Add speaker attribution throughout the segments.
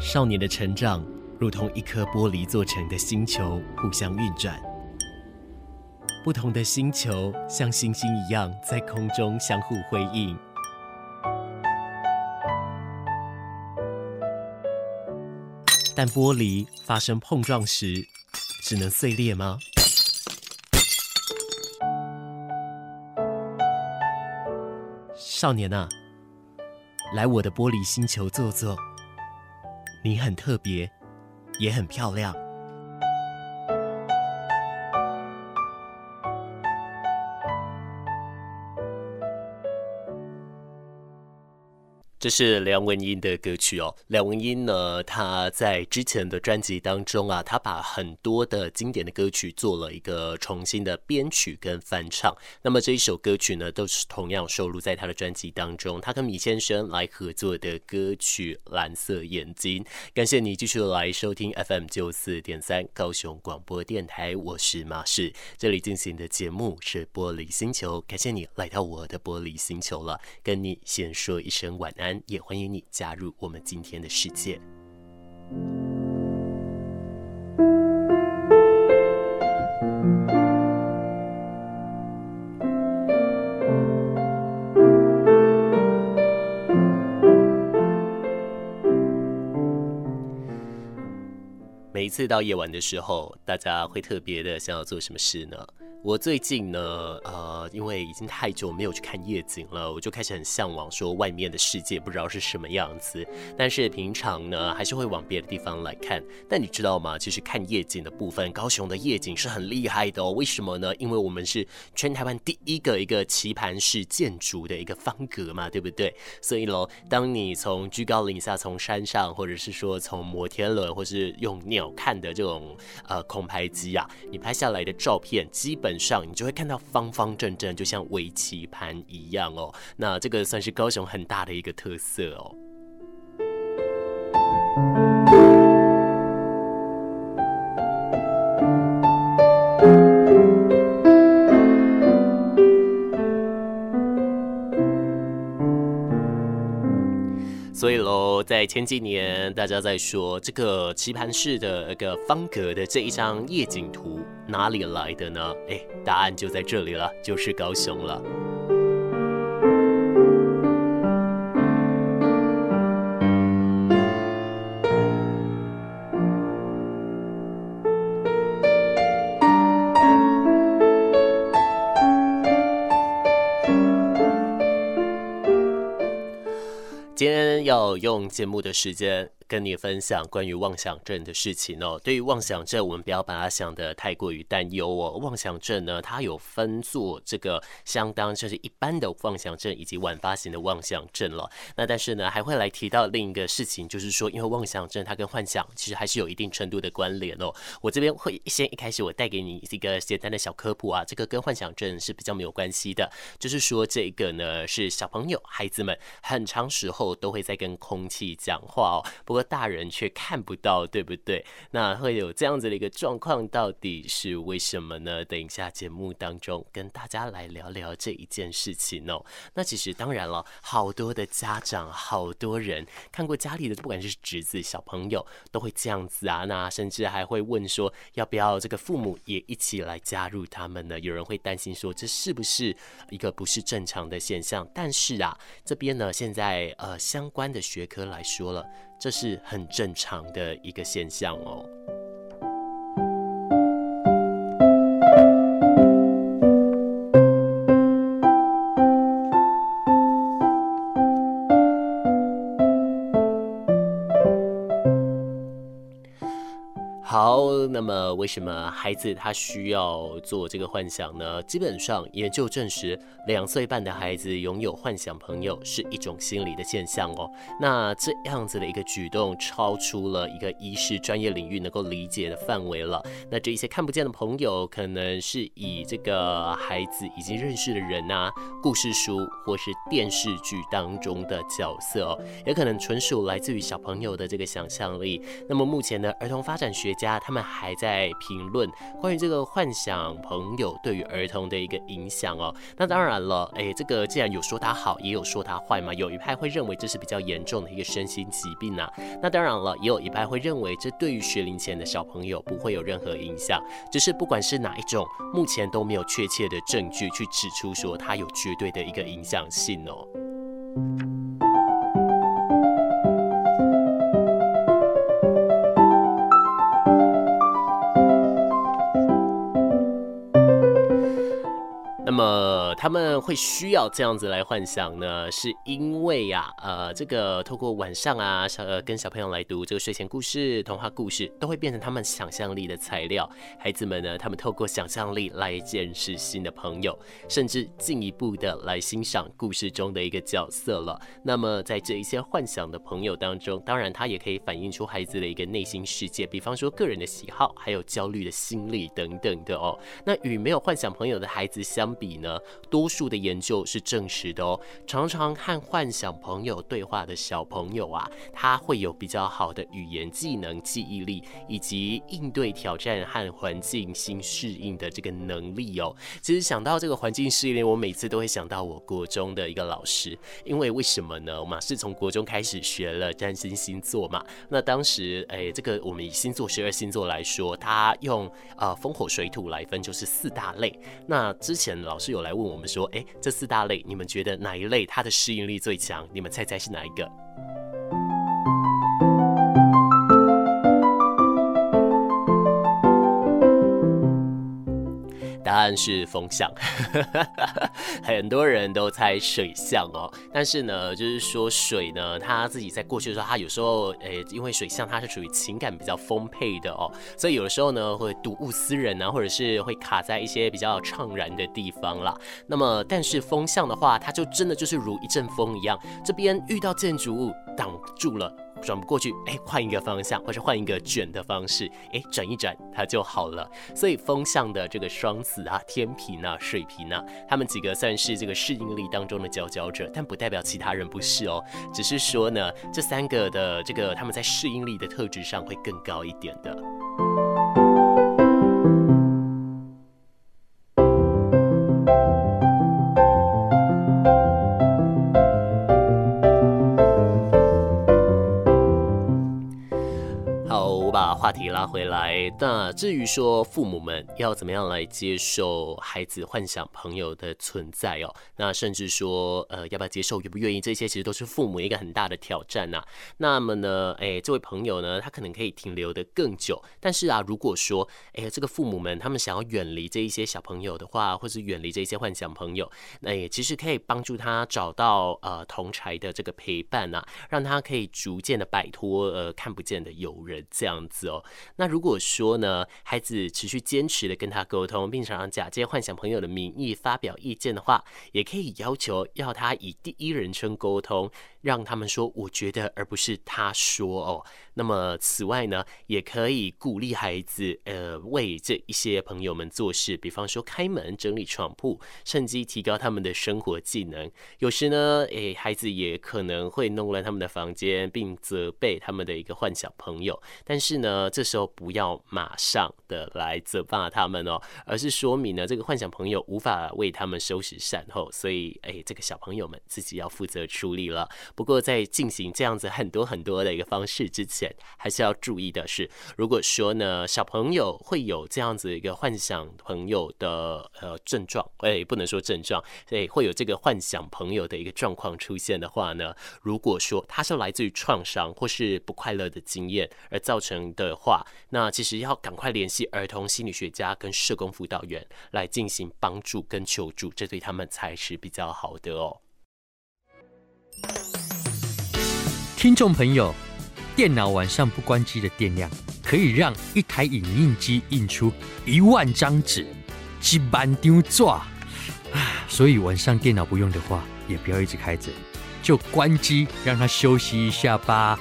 Speaker 1: 少年的成长如同一颗玻璃做成的星球，互相运转。不同的星球像星星一样在空中相互辉映。但玻璃发生碰撞时，只能碎裂吗？少年啊，来我的玻璃星球坐坐。你很特别，也很漂亮。这是梁文音的歌曲哦。梁文音呢，他在之前的专辑当中啊，他把很多的经典的歌曲做了一个重新的编曲跟翻唱。那么这一首歌曲呢，都是同样收录在他的专辑当中。他跟米先生来合作的歌曲《蓝色眼睛》。感谢你继续来收听 FM 九四点三高雄广播电台，我是马氏。这里进行的节目是玻璃星球，感谢你来到我的玻璃星球了。跟你先说一声晚安。也欢迎你加入我们今天的世界。每一次到夜晚的时候，大家会特别的想要做什么事呢？我最近呢，呃，因为已经太久没有去看夜景了，我就开始很向往说外面的世界不知道是什么样子。但是平常呢，还是会往别的地方来看。但你知道吗？其实看夜景的部分，高雄的夜景是很厉害的哦。为什么呢？因为我们是全台湾第一个一个棋盘式建筑的一个方格嘛，对不对？所以喽，当你从居高临下，从山上，或者是说从摩天轮，或是用鸟瞰的这种呃空拍机啊，你拍下来的照片，基本。上你就会看到方方正正，就像围棋盘一样哦。那这个算是高雄很大的一个特色哦。在前几年，大家在说这个棋盘式的一个方格的这一张夜景图哪里来的呢？哎，答案就在这里了，就是高雄了。要用节目的时间。跟你分享关于妄想症的事情哦。对于妄想症，我们不要把它想得太过于担忧哦。妄想症呢，它有分作这个相当就是一般的妄想症以及晚发型的妄想症了。那但是呢，还会来提到另一个事情，就是说，因为妄想症它跟幻想其实还是有一定程度的关联哦。我这边会先一开始我带给你一个简单的小科普啊，这个跟幻想症是比较没有关系的，就是说这个呢是小朋友孩子们很长时候都会在跟空气讲话哦。不过大人却看不到，对不对？那会有这样子的一个状况，到底是为什么呢？等一下节目当中跟大家来聊聊这一件事情哦。那其实当然了，好多的家长，好多人看过家里的，不管是侄子、小朋友，都会这样子啊。那甚至还会问说，要不要这个父母也一起来加入他们呢？有人会担心说，这是不是一个不是正常的现象？但是啊，这边呢，现在呃相关的学科来说了。这是很正常的一个现象哦。那么为什么孩子他需要做这个幻想呢？基本上研究证实，两岁半的孩子拥有幻想朋友是一种心理的现象哦。那这样子的一个举动超出了一个医师专业领域能够理解的范围了。那这一些看不见的朋友，可能是以这个孩子已经认识的人啊、故事书或是电视剧当中的角色哦，也可能纯属来自于小朋友的这个想象力。那么目前的儿童发展学家他们还还在评论关于这个幻想朋友对于儿童的一个影响哦。那当然了，哎，这个既然有说他好，也有说他坏嘛。有一派会认为这是比较严重的一个身心疾病呐。那当然了，也有一派会认为这对于学龄前的小朋友不会有任何影响。只是不管是哪一种，目前都没有确切的证据去指出说它有绝对的一个影响性哦。那么他们会需要这样子来幻想呢，是因为呀、呃，这个透过晚上啊，小呃跟小朋友来读这个睡前故事、童话故事，都会变成他们想象力的材料。孩子们呢，他们透过想象力来认识新的朋友，甚至进一步的来欣赏故事中的一个角色了。那么在这一些幻想的朋友当中，当然他也可以反映出孩子的一个内心世界，比方说个人的喜好，还有焦虑的心理等等的哦。那与没有幻想朋友的孩子相比呢？多数的研究是证实的哦，常常和幻想朋友对话的小朋友啊，他会有比较好的语言技能、记忆力，以及应对挑战和环境新适应的这个能力哦。其实想到这个环境适应，我每次都会想到我国中的一个老师，因为为什么呢？我们是从国中开始学了占星星座嘛。那当时，哎，这个我们以星座十二星座来说，他用呃风火水土来分，就是四大类。那之前呢老师有来问我们。说，哎，这四大类，你们觉得哪一类它的适应力最强？你们猜猜是哪一个？答案是风向，很多人都猜水象哦。但是呢，就是说水呢，它自己在过去的时候，它有时候，诶，因为水象它是属于情感比较丰沛的哦，所以有的时候呢，会睹物思人啊，或者是会卡在一些比较怅然的地方啦。那么，但是风象的话，它就真的就是如一阵风一样，这边遇到建筑物挡住了。转不过去，哎，换一个方向，或者换一个卷的方式，哎，转一转，它就好了。所以风向的这个双子啊、天平啊、水瓶啊，他们几个算是这个适应力当中的佼佼者，但不代表其他人不是哦。只是说呢，这三个的这个他们在适应力的特质上会更高一点的。那至于说父母们要怎么样来接受孩子幻想朋友的存在哦，那甚至说呃要不要接受，愿不愿意，这些其实都是父母一个很大的挑战呐。那么呢，哎，这位朋友呢，他可能可以停留得更久，但是啊，如果说哎这个父母们他们想要远离这一些小朋友的话，或是远离这一些幻想朋友，那也其实可以帮助他找到呃同侪的这个陪伴呐，让他可以逐渐的摆脱呃看不见的友人这样子哦。那如果说呢，孩子持续坚持的跟他沟通，并想假借幻想朋友的名义发表意见的话，也可以要求要他以第一人称沟通。让他们说我觉得，而不是他说哦。那么此外呢，也可以鼓励孩子，呃，为这一些朋友们做事，比方说开门、整理床铺，趁机提高他们的生活技能。有时呢，诶，孩子也可能会弄乱他们的房间，并责备他们的一个幻想朋友。但是呢，这时候不要马上的来责骂他们哦，而是说明呢，这个幻想朋友无法为他们收拾善后，所以，诶，这个小朋友们自己要负责处理了。不过，在进行这样子很多很多的一个方式之前，还是要注意的是，如果说呢，小朋友会有这样子一个幻想朋友的呃症状，哎，不能说症状，所以会有这个幻想朋友的一个状况出现的话呢，如果说它是来自于创伤或是不快乐的经验而造成的话，那其实只要赶快联系儿童心理学家跟社工辅导员来进行帮助跟求助，这对他们才是比较好的哦。
Speaker 2: 听众朋友，电脑晚上不关机的电量，可以让一台影印机印出一万张纸，几万张纸。所以晚上电脑不用的话，也不要一直开着，就关机，让它休息一下吧。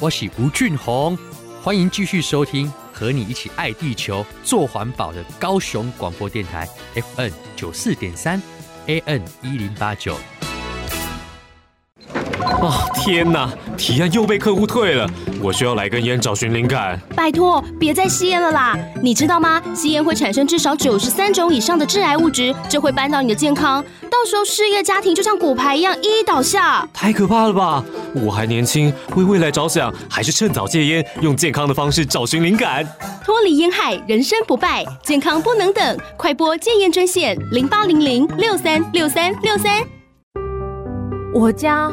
Speaker 2: 我是吴俊宏，欢迎继续收听，和你一起爱地球、做环保的高雄广播电台 FN 九四点三，AN 一零八九。
Speaker 3: 哦，天哪！提案又被客户退了，我需要来根烟找寻灵感。
Speaker 4: 拜托，别再吸烟了啦！你知道吗？吸烟会产生至少九十三种以上的致癌物质，这会扳倒你的健康。到时候事业家庭就像骨牌一样一一倒下，
Speaker 3: 太可怕了吧！我还年轻，为未来着想，还是趁早戒烟，用健康的方式找寻灵感，
Speaker 4: 脱离烟害，人生不败，健康不能等，快拨戒烟专线零八零零六三六三六三。
Speaker 5: 我家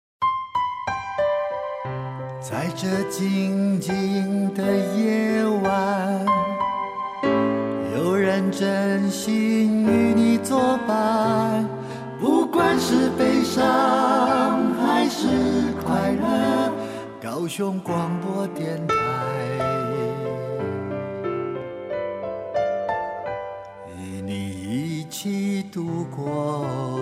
Speaker 6: 在这静静的夜晚，有人真心与你作伴，不管是悲伤还是快乐，高雄广播电台与你一起度过。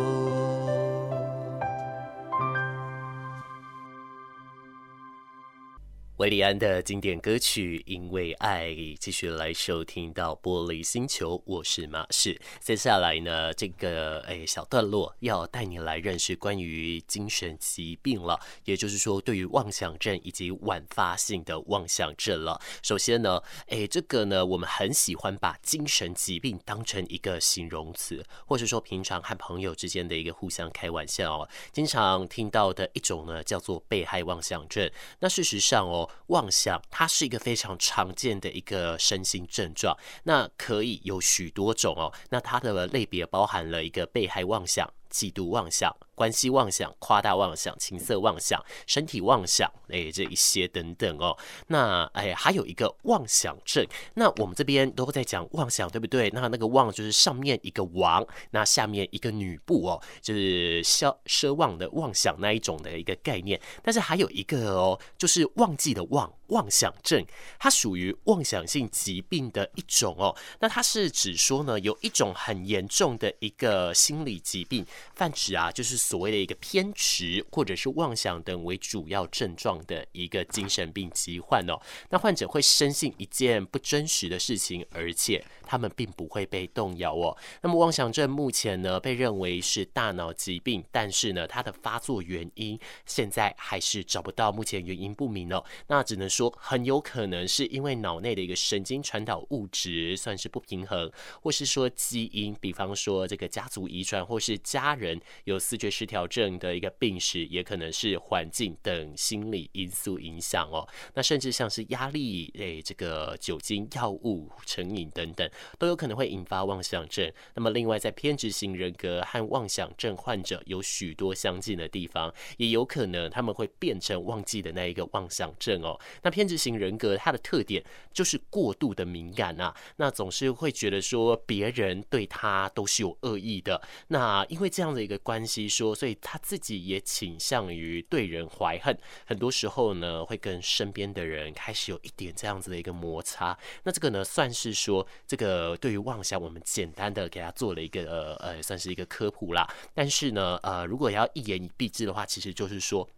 Speaker 1: 韦礼安的经典歌曲《因为爱》，继续来收听到玻璃星球，我是马士。接下来呢，这个诶小段落要带你来认识关于精神疾病了，也就是说，对于妄想症以及晚发性的妄想症了。首先呢，诶这个呢，我们很喜欢把精神疾病当成一个形容词，或者说平常和朋友之间的一个互相开玩笑哦。经常听到的一种呢，叫做被害妄想症。那事实上哦。妄想，它是一个非常常见的一个身心症状，那可以有许多种哦。那它的类别包含了一个被害妄想、嫉妒妄想。关系妄想、夸大妄想、情色妄想、身体妄想，哎，这一些等等哦。那哎，还有一个妄想症。那我们这边都会在讲妄想，对不对？那那个妄就是上面一个王，那下面一个女部哦，就是奢奢望的妄想那一种的一个概念。但是还有一个哦，就是忘记的忘，妄想症，它属于妄想性疾病的一种哦。那它是指说呢，有一种很严重的一个心理疾病，泛指啊，就是。所谓的一个偏执或者是妄想等为主要症状的一个精神病疾患哦，那患者会深信一件不真实的事情，而且他们并不会被动摇哦。那么妄想症目前呢，被认为是大脑疾病，但是呢，它的发作原因现在还是找不到，目前原因不明哦。那只能说很有可能是因为脑内的一个神经传导物质算是不平衡，或是说基因，比方说这个家族遗传，或是家人有思觉失调症的一个病史，也可能是环境等心理因素影响哦。那甚至像是压力、诶，这个酒精、药物成瘾等等，都有可能会引发妄想症。那么，另外在偏执型人格和妄想症患者有许多相近的地方，也有可能他们会变成忘记的那一个妄想症哦。那偏执型人格它的特点就是过度的敏感啊，那总是会觉得说别人对他都是有恶意的。那因为这样的一个关系说。所以他自己也倾向于对人怀恨，很多时候呢，会跟身边的人开始有一点这样子的一个摩擦。那这个呢，算是说这个呃对于妄想，我们简单的给他做了一个呃呃，算是一个科普啦。但是呢，呃，如果要一言以蔽之的话，其实就是说。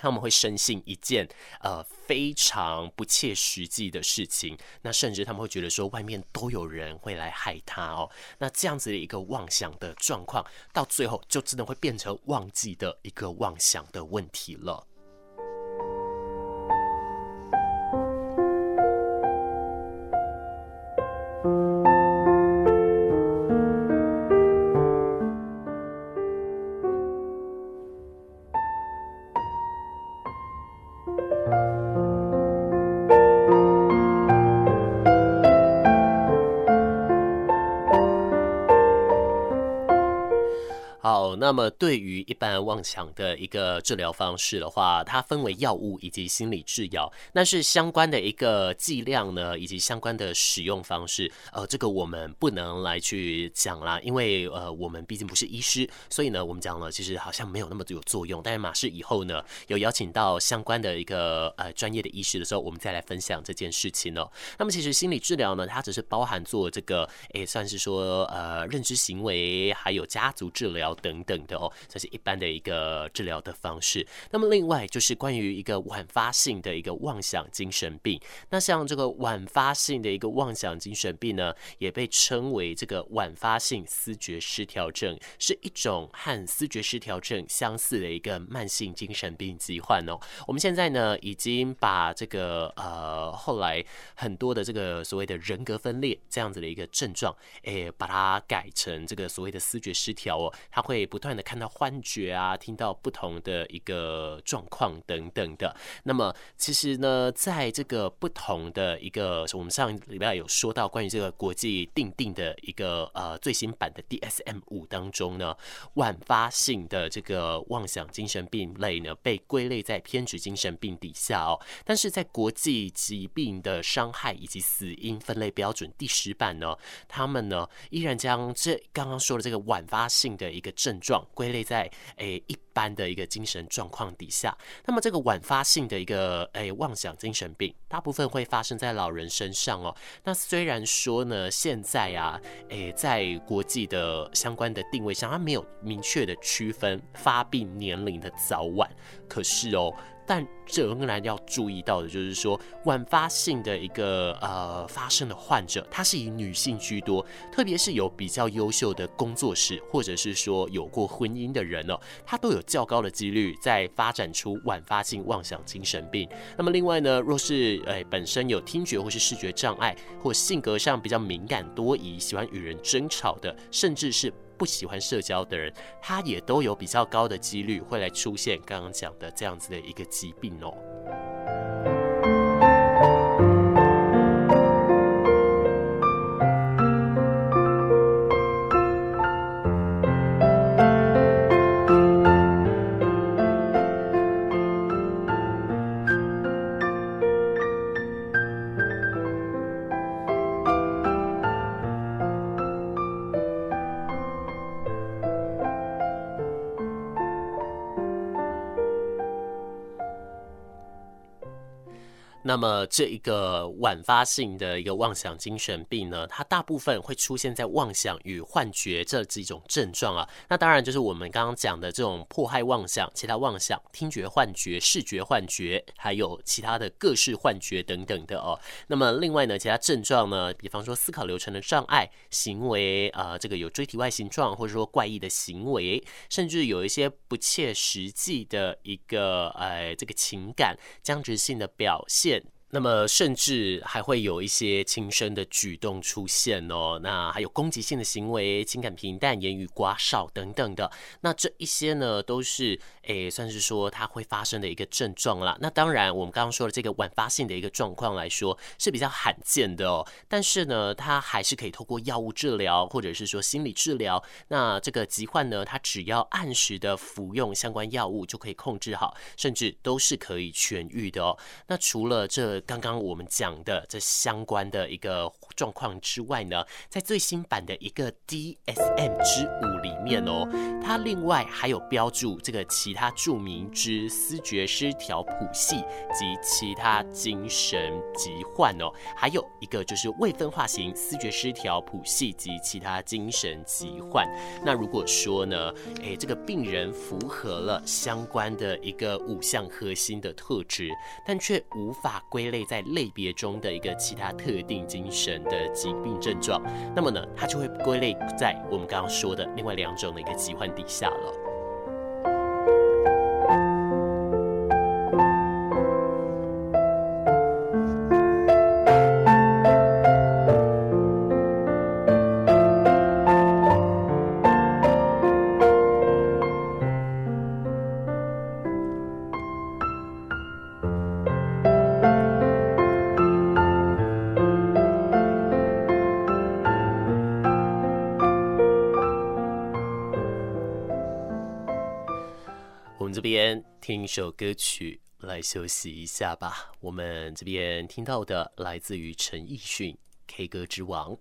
Speaker 1: 他们会深信一件呃非常不切实际的事情，那甚至他们会觉得说外面都有人会来害他哦，那这样子的一个妄想的状况，到最后就真的会变成忘记的一个妄想的问题了。那么对于一般妄想的一个治疗方式的话，它分为药物以及心理治疗。那是相关的一个剂量呢，以及相关的使用方式，呃，这个我们不能来去讲啦，因为呃，我们毕竟不是医师，所以呢，我们讲了其实好像没有那么有作用。但是马氏以后呢，有邀请到相关的一个呃专业的医师的时候，我们再来分享这件事情哦。那么其实心理治疗呢，它只是包含做这个，诶，算是说呃认知行为，还有家族治疗等等的哦，这是一般的一个治疗的方式。那么另外就是关于一个晚发性的一个妄想精神病，那像这个晚发性的一个妄想精神病呢，也被称为这个晚发性思觉失调症，是一种和思觉失调症相似的一个慢性精神病疾患哦。我们现在呢，已经把这个呃后来很多的这个所谓的人格分裂这样子的一个症状，诶，把它改成这个所谓的思觉失调哦，它会不断的看到幻觉啊，听到不同的一个状况等等的。那么其实呢，在这个不同的一个，我们上礼拜有说到关于这个国际定定的一个呃最新版的 DSM 五当中呢，晚发性的这个妄想精神病类呢，被归类在偏执精神病底下哦。但是在国际疾病的伤害以及死因分类标准第十版呢，他们呢依然将这刚刚说的这个晚发性的一个症状归类在诶一般的一个精神状况底下。那么这个晚发性的一个诶妄想精神病，大部分会发生在老人身上哦。那虽然说呢，现在啊，诶在国际的相关的定位上，它没有明确的区分发病年龄的早晚，可是哦。但这仍然要注意到的就是说，晚发性的一个呃发生的患者，他是以女性居多，特别是有比较优秀的工作史，或者是说有过婚姻的人哦，他都有较高的几率在发展出晚发性妄想精神病。那么另外呢，若是诶、本身有听觉或是视觉障碍，或性格上比较敏感多疑，喜欢与人争吵的，甚至是。不喜欢社交的人，他也都有比较高的几率会来出现刚刚讲的这样子的一个疾病哦。那么这一个晚发性的一个妄想精神病呢，它大部分会出现在妄想与幻觉这几种症状啊。那当然就是我们刚刚讲的这种迫害妄想、其他妄想、听觉幻觉、视觉幻觉，还有其他的各式幻觉等等的哦。那么另外呢，其他症状呢，比方说思考流程的障碍、行为啊、呃，这个有椎体外形状或者说怪异的行为，甚至有一些不切实际的一个呃这个情感僵直性的表现。那么，甚至还会有一些轻生的举动出现哦。那还有攻击性的行为、情感平淡、言语寡少等等的。那这一些呢，都是诶，算是说它会发生的一个症状啦。那当然，我们刚刚说的这个晚发性的一个状况来说是比较罕见的哦。但是呢，它还是可以透过药物治疗，或者是说心理治疗。那这个疾患呢，它只要按时的服用相关药物就可以控制好，甚至都是可以痊愈的哦。那除了这，刚刚我们讲的这相关的一个状况之外呢，在最新版的一个 DSM 之五里面哦，它另外还有标注这个其他著名之思觉失调谱系及其他精神疾患哦，还有一个就是未分化型思觉失调谱系及其他精神疾患。那如果说呢，诶，这个病人符合了相关的一个五项核心的特质，但却无法归类在类别中的一个其他特定精神的疾病症状，那么呢，它就会归类在我们刚刚说的另外两种的一个疾患底下了。听一首歌曲来休息一下吧。我们这边听到的来自于陈奕迅《K 歌之王》，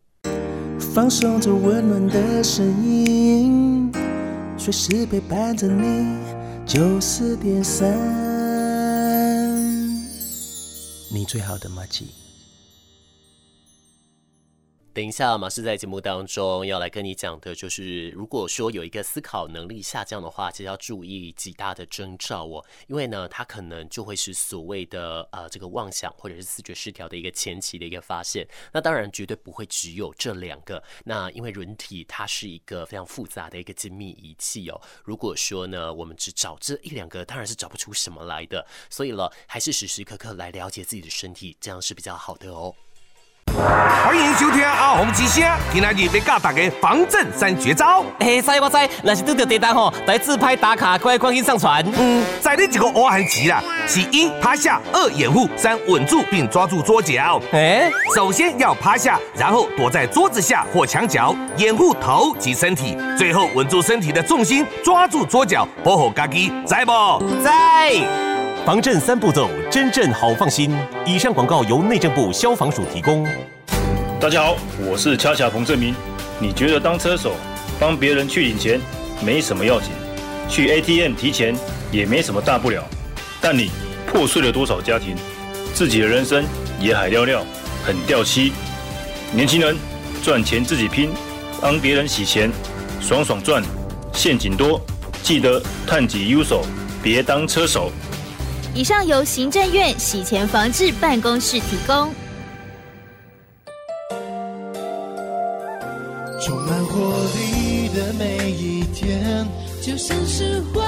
Speaker 7: 放松着温暖的声音，随时陪伴着你。九四点三，你最好的麻吉。
Speaker 1: 等一下，马氏在节目当中要来跟你讲的，就是如果说有一个思考能力下降的话，其实要注意几大的征兆哦。因为呢，它可能就会是所谓的呃这个妄想或者是视觉失调的一个前期的一个发现。那当然绝对不会只有这两个。那因为人体它是一个非常复杂的一个精密仪器哦。如果说呢，我们只找这一两个，当然是找不出什么来的。所以了，还是时时刻刻来了解自己的身体，这样是比较好的哦。
Speaker 8: 欢迎收听阿红之声，今仔日要教大家防震三绝招。
Speaker 9: 嘿，知我知，若是拄到地震吼，来自拍打卡，快快去上传。
Speaker 8: 嗯，在你这个阿汉奇啦，是一趴下，二掩护，三稳住并抓住桌脚。
Speaker 9: 哎，
Speaker 8: 首先要趴下，然后躲在桌子下或墙角，掩护头及身体，最后稳住身体的重心，抓住桌脚，保护家己，在不？
Speaker 9: 在。
Speaker 10: 防震三步骤，真正好放心。以上广告由内政部消防署提供。
Speaker 11: 大家好，我是恰恰彭正明。你觉得当车手帮别人去领钱没什么要紧，去 ATM 提钱也没什么大不了。但你破碎了多少家庭，自己的人生也海尿尿，很掉漆。年轻人赚钱自己拼，帮别人洗钱，爽爽赚，陷阱多，记得探己优手，别当车手。
Speaker 12: 以上由行政院洗钱防治办公室提供。
Speaker 6: 充满活力的每一天，就像是
Speaker 1: 花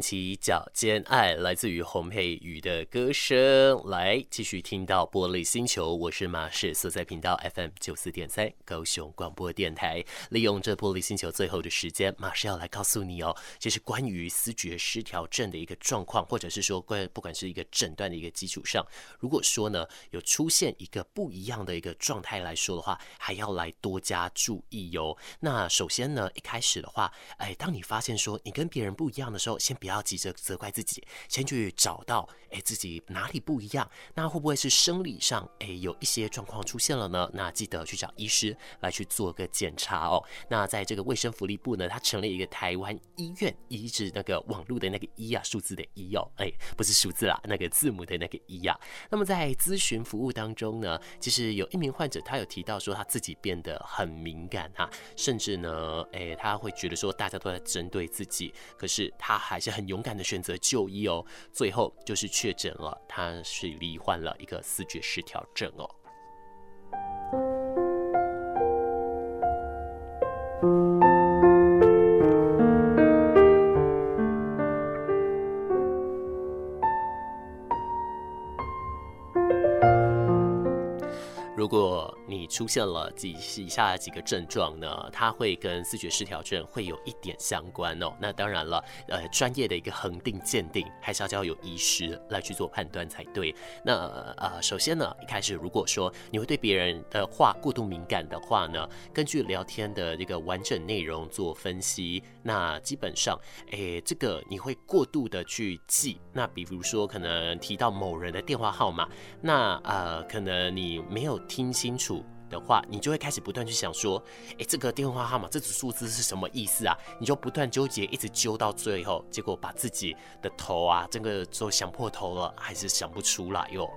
Speaker 1: 起脚尖爱，来自于洪佩瑜的歌声。来继续听到玻璃星球，我是马氏，所在频道 FM 九四点三，高雄广播电台。利用这玻璃星球最后的时间，马氏要来告诉你哦，这是关于思觉失调症的一个状况，或者是说关不管是一个诊断的一个基础上，如果说呢有出现一个不一样的一个状态来说的话，还要来多加注意哟。那首先呢，一开始的话，哎，当你发现说你跟别人不一样的时候，先不要不要急着责怪自己，先去找到诶自己哪里不一样，那会不会是生理上诶有一些状况出现了呢？那记得去找医师来去做个检查哦。那在这个卫生福利部呢，它成立一个台湾医院医治那个网络的那个医啊，数字的医哦，哎，不是数字啦，那个字母的那个医啊。那么在咨询服务当中呢，其实有一名患者他有提到说他自己变得很敏感啊，甚至呢，诶他会觉得说大家都在针对自己，可是他还是。很勇敢的选择就医哦，最后就是确诊了，他是罹患了一个视觉失调症哦。出现了几以下几个症状呢？它会跟视觉失调症会有一点相关哦。那当然了，呃，专业的一个恒定鉴定还是要交由医师来去做判断才对。那呃，首先呢，一开始如果说你会对别人的话过度敏感的话呢，根据聊天的这个完整内容做分析，那基本上，诶，这个你会过度的去记。那比如说可能提到某人的电话号码，那呃，可能你没有。听清楚的话，你就会开始不断去想说，诶，这个电话号码这组数字是什么意思啊？你就不断纠结，一直揪到最后，结果把自己的头啊，这个都想破头了，还是想不出来哟。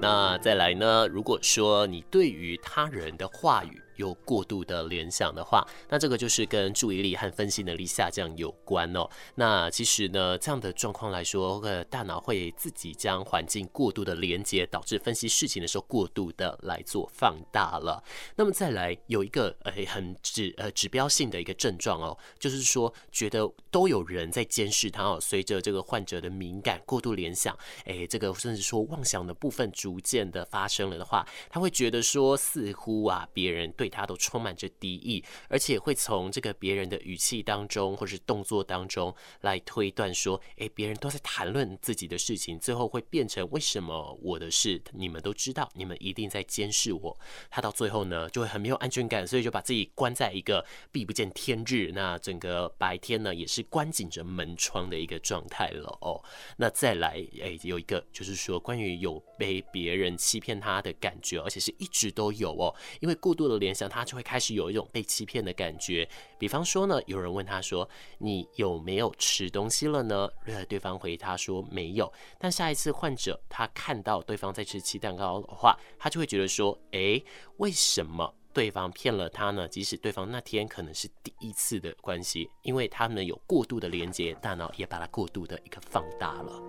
Speaker 1: 那再来呢？如果说你对于他人的话语，有过度的联想的话，那这个就是跟注意力和分析能力下降有关哦。那其实呢，这样的状况来说，呃，大脑会自己将环境过度的连接，导致分析事情的时候过度的来做放大了。那么再来有一个呃很指呃指标性的一个症状哦，就是说觉得都有人在监视他哦。随着这个患者的敏感过度联想，哎，这个甚至说妄想的部分逐渐的发生了的话，他会觉得说似乎啊别人对他都充满着敌意，而且会从这个别人的语气当中或是动作当中来推断说，哎，别人都在谈论自己的事情，最后会变成为什么我的事你们都知道，你们一定在监视我。他到最后呢就会很没有安全感，所以就把自己关在一个闭不见天日，那整个白天呢也是关紧着门窗的一个状态了哦。那再来，哎，有一个就是说关于有被别人欺骗他的感觉，而且是一直都有哦，因为过度的联想，他就会开始有一种被欺骗的感觉。比方说呢，有人问他说：“你有没有吃东西了呢？”对方回他说：“没有。”但下一次患者他看到对方在吃鸡蛋糕的话，他就会觉得说：“诶，为什么对方骗了他呢？即使对方那天可能是第一次的关系，因为他们有过度的连接，大脑也把它过度的一个放大了。”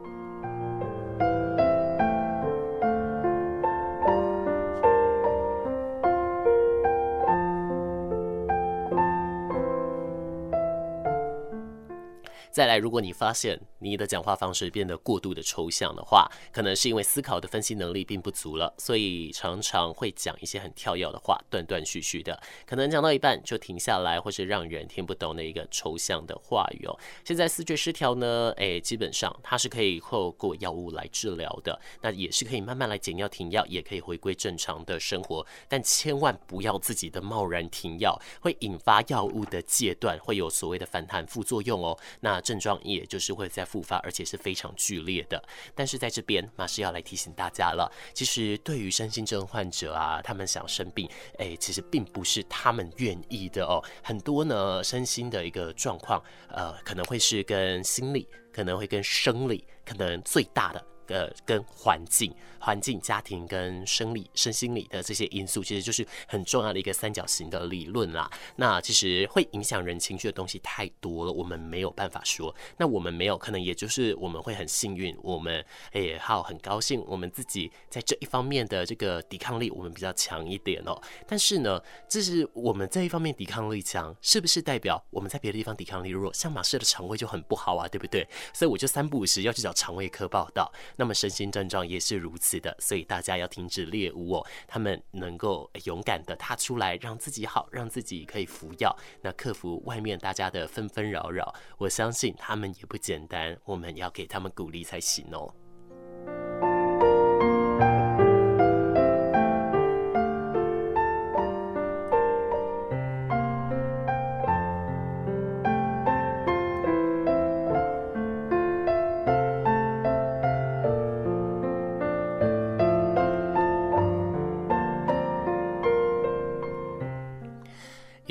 Speaker 1: 再来，如果你发现你的讲话方式变得过度的抽象的话，可能是因为思考的分析能力并不足了，所以常常会讲一些很跳跃的话，断断续续的，可能讲到一半就停下来，或是让人听不懂的一个抽象的话语哦。现在思觉失调呢，诶，基本上它是可以透过药物来治疗的，那也是可以慢慢来减药停药，也可以回归正常的生活，但千万不要自己的贸然停药，会引发药物的戒断，会有所谓的反弹副作用哦。那症状也就是会在复发，而且是非常剧烈的。但是在这边，马师要来提醒大家了，其实对于身心症患者啊，他们想生病，哎，其实并不是他们愿意的哦。很多呢，身心的一个状况，呃，可能会是跟心理，可能会跟生理，可能最大的。呃，跟环境、环境、家庭跟生理、身心理的这些因素，其实就是很重要的一个三角形的理论啦。那其实会影响人情绪的东西太多了，我们没有办法说。那我们没有，可能也就是我们会很幸运，我们也好很高兴，我们自己在这一方面的这个抵抗力，我们比较强一点哦。但是呢，这是我们这一方面抵抗力强，是不是代表我们在别的地方抵抗力弱？像马氏的肠胃就很不好啊，对不对？所以我就三不五时要去找肠胃科报到。那么身心症状也是如此的，所以大家要停止猎物哦。他们能够勇敢的踏出来，让自己好，让自己可以服药，那克服外面大家的纷纷扰扰。我相信他们也不简单，我们要给他们鼓励才行哦。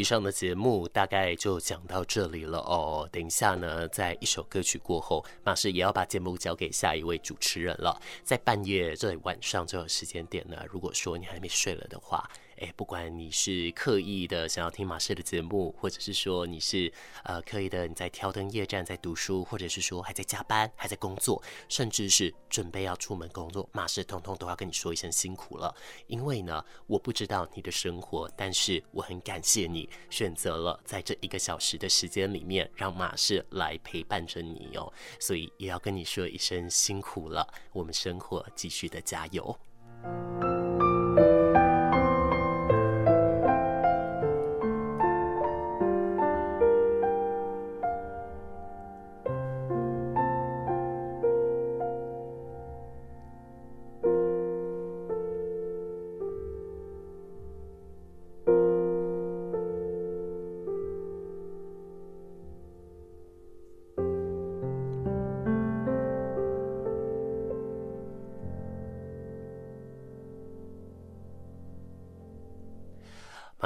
Speaker 1: 上的节目大概就讲到这里了哦。等一下呢，在一首歌曲过后，马上也要把节目交给下一位主持人了。在半夜这里晚上这个时间点呢，如果说你还没睡了的话，诶，不管你是刻意的想要听马氏的节目，或者是说你是呃刻意的你在挑灯夜战在读书，或者是说还在加班还在工作，甚至是准备要出门工作，马氏通通都要跟你说一声辛苦了。因为呢，我不知道你的生活，但是我很感谢你选择了在这一个小时的时间里面让马氏来陪伴着你哦，所以也要跟你说一声辛苦了。我们生活继续的加油。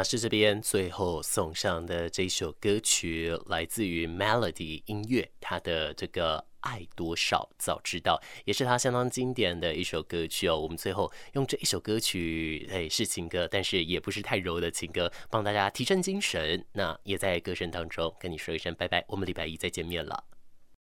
Speaker 1: 马氏这边最后送上的这一首歌曲，来自于 Melody 音乐，它的这个爱多少早知道，也是他相当经典的一首歌曲哦。我们最后用这一首歌曲，哎，是情歌，但是也不是太柔的情歌，帮大家提振精神。那也在歌声当中跟你说一声拜拜，我们礼拜一再见面了。